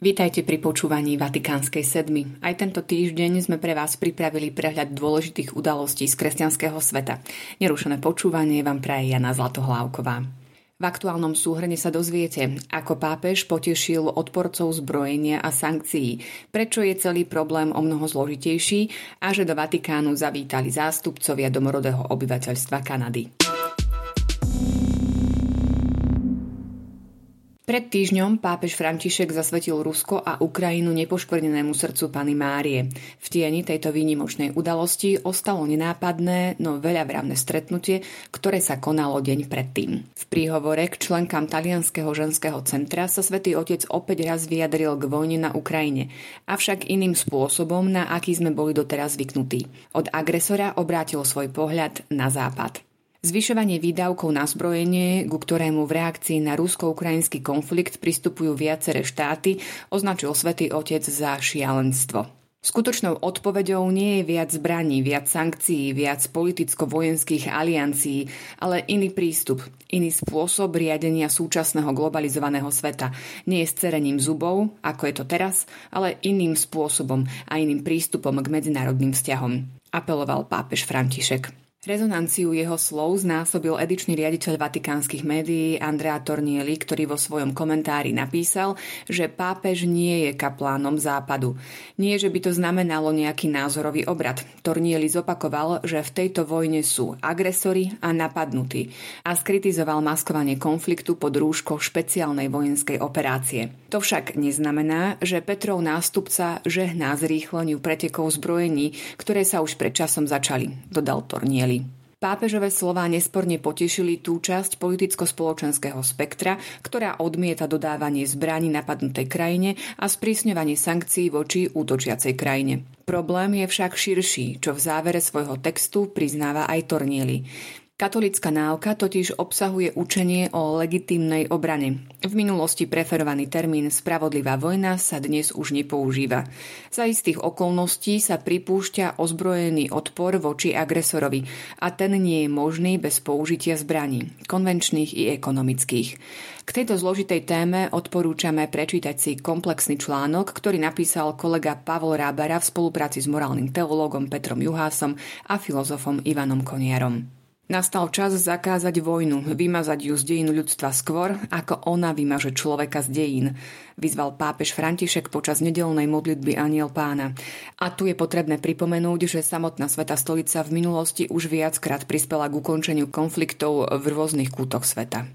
Vítajte pri počúvaní Vatikánskej sedmy. Aj tento týždeň sme pre vás pripravili prehľad dôležitých udalostí z kresťanského sveta. Nerušené počúvanie vám praje Jana Zlatohlávková. V aktuálnom súhrne sa dozviete, ako pápež potešil odporcov zbrojenia a sankcií, prečo je celý problém o mnoho zložitejší a že do Vatikánu zavítali zástupcovia domorodého obyvateľstva Kanady. Pred týždňom pápež František zasvetil Rusko a Ukrajinu nepoškvrnenému srdcu Pany Márie. V tieni tejto výnimočnej udalosti ostalo nenápadné, no veľa vravné stretnutie, ktoré sa konalo deň predtým. V príhovore k členkám Talianského ženského centra sa svätý Otec opäť raz vyjadril k vojne na Ukrajine, avšak iným spôsobom, na aký sme boli doteraz zvyknutí. Od agresora obrátil svoj pohľad na západ. Zvyšovanie výdavkov na zbrojenie, ku ktorému v reakcii na rusko-ukrajinský konflikt pristupujú viaceré štáty, označil svätý Otec za šialenstvo. Skutočnou odpoveďou nie je viac zbraní, viac sankcií, viac politicko-vojenských aliancií, ale iný prístup, iný spôsob riadenia súčasného globalizovaného sveta. Nie je cerením zubov, ako je to teraz, ale iným spôsobom a iným prístupom k medzinárodným vzťahom, apeloval pápež František. Rezonanciu jeho slov znásobil edičný riaditeľ vatikánskych médií Andrea Tornieli, ktorý vo svojom komentári napísal, že pápež nie je kaplánom západu. Nie, že by to znamenalo nejaký názorový obrad. Tornieli zopakoval, že v tejto vojne sú agresori a napadnutí a skritizoval maskovanie konfliktu pod rúškou špeciálnej vojenskej operácie. To však neznamená, že Petrov nástupca žehná zrýchleniu pretekov zbrojení, ktoré sa už pred časom začali, dodal Tornieli. Pápežové slová nesporne potešili tú časť politicko-spoločenského spektra, ktorá odmieta dodávanie zbraní napadnutej krajine a sprísňovanie sankcií voči útočiacej krajine. Problém je však širší, čo v závere svojho textu priznáva aj Tornieli. Katolická náuka totiž obsahuje učenie o legitímnej obrane. V minulosti preferovaný termín spravodlivá vojna sa dnes už nepoužíva. Za istých okolností sa pripúšťa ozbrojený odpor voči agresorovi a ten nie je možný bez použitia zbraní, konvenčných i ekonomických. K tejto zložitej téme odporúčame prečítať si komplexný článok, ktorý napísal kolega Pavol Rábara v spolupráci s morálnym teológom Petrom Juhásom a filozofom Ivanom Koniarom. Nastal čas zakázať vojnu, vymazať ju z dejín ľudstva skôr, ako ona vymaže človeka z dejín, vyzval pápež František počas nedelnej modlitby Aniel pána. A tu je potrebné pripomenúť, že samotná Sveta stolica v minulosti už viackrát prispela k ukončeniu konfliktov v rôznych kútoch sveta.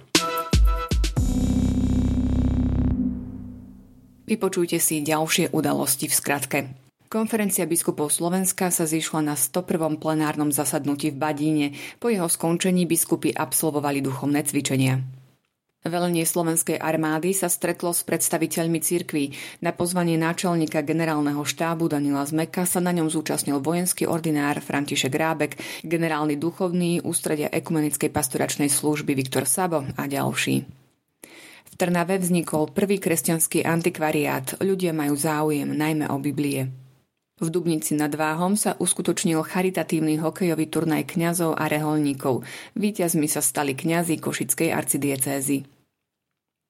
Vypočujte si ďalšie udalosti v skratke. Konferencia biskupov Slovenska sa zišla na 101. plenárnom zasadnutí v Badíne. Po jeho skončení biskupy absolvovali duchovné cvičenia. Velenie slovenskej armády sa stretlo s predstaviteľmi cirkví. Na pozvanie náčelníka generálneho štábu Danila Zmeka sa na ňom zúčastnil vojenský ordinár František Rábek, generálny duchovný ústredia ekumenickej pastoračnej služby Viktor Sabo a ďalší. V Trnave vznikol prvý kresťanský antikvariát. Ľudia majú záujem najmä o Biblie. V Dubnici nad Váhom sa uskutočnil charitatívny hokejový turnaj kňazov a reholníkov. Výťazmi sa stali kňazi Košickej arcidiecézy.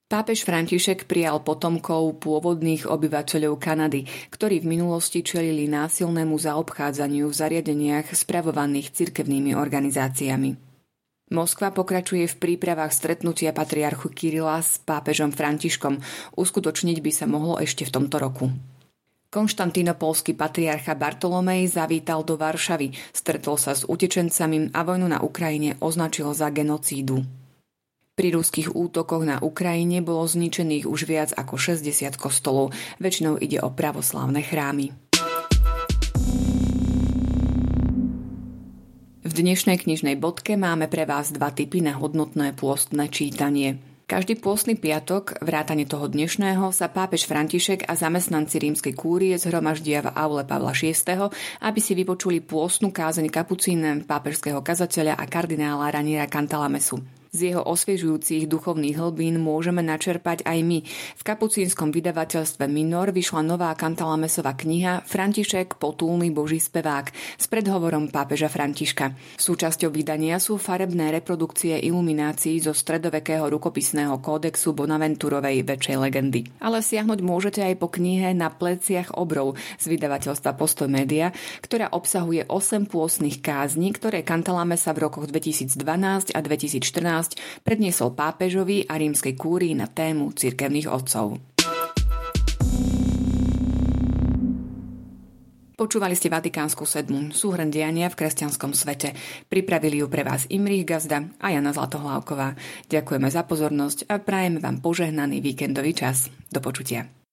Pápež František prijal potomkov pôvodných obyvateľov Kanady, ktorí v minulosti čelili násilnému zaobchádzaniu v zariadeniach spravovaných cirkevnými organizáciami. Moskva pokračuje v prípravách stretnutia patriarchu Kirila s pápežom Františkom. Uskutočniť by sa mohlo ešte v tomto roku. Konštantínopolský patriarcha Bartolomej zavítal do Varšavy, stretol sa s utečencami a vojnu na Ukrajine označil za genocídu. Pri ruských útokoch na Ukrajine bolo zničených už viac ako 60 kostolov, väčšinou ide o pravoslávne chrámy. V dnešnej knižnej bodke máme pre vás dva typy na hodnotné pôstne čítanie – každý pôstny piatok, vrátane toho dnešného, sa pápež František a zamestnanci rímskej kúrie zhromaždia v aule Pavla VI, aby si vypočuli pôstnu kázeň kapucín pápežského kazateľa a kardinála Raniera Cantalamesu. Z jeho osviežujúcich duchovných hlbín môžeme načerpať aj my. V kapucínskom vydavateľstve Minor vyšla nová kantalamesová kniha František, potulný boží spevák s predhovorom pápeža Františka. Súčasťou vydania sú farebné reprodukcie iluminácií zo stredovekého rukopisného kódexu Bonaventurovej väčšej legendy. Ale siahnuť môžete aj po knihe Na pleciach obrov z vydavateľstva Postoj Media, ktorá obsahuje 8 pôstnych kázni, ktoré Cantalamessa v rokoch 2012 a 2014 predniesol pápežovi a rímskej kúrii na tému cirkevných otcov. Počúvali ste Vatikánsku sedmu, súhrn diania v kresťanskom svete. Pripravili ju pre vás Imrich Gazda a Jana Zlatohlávková. Ďakujeme za pozornosť a prajeme vám požehnaný víkendový čas. Do počutia.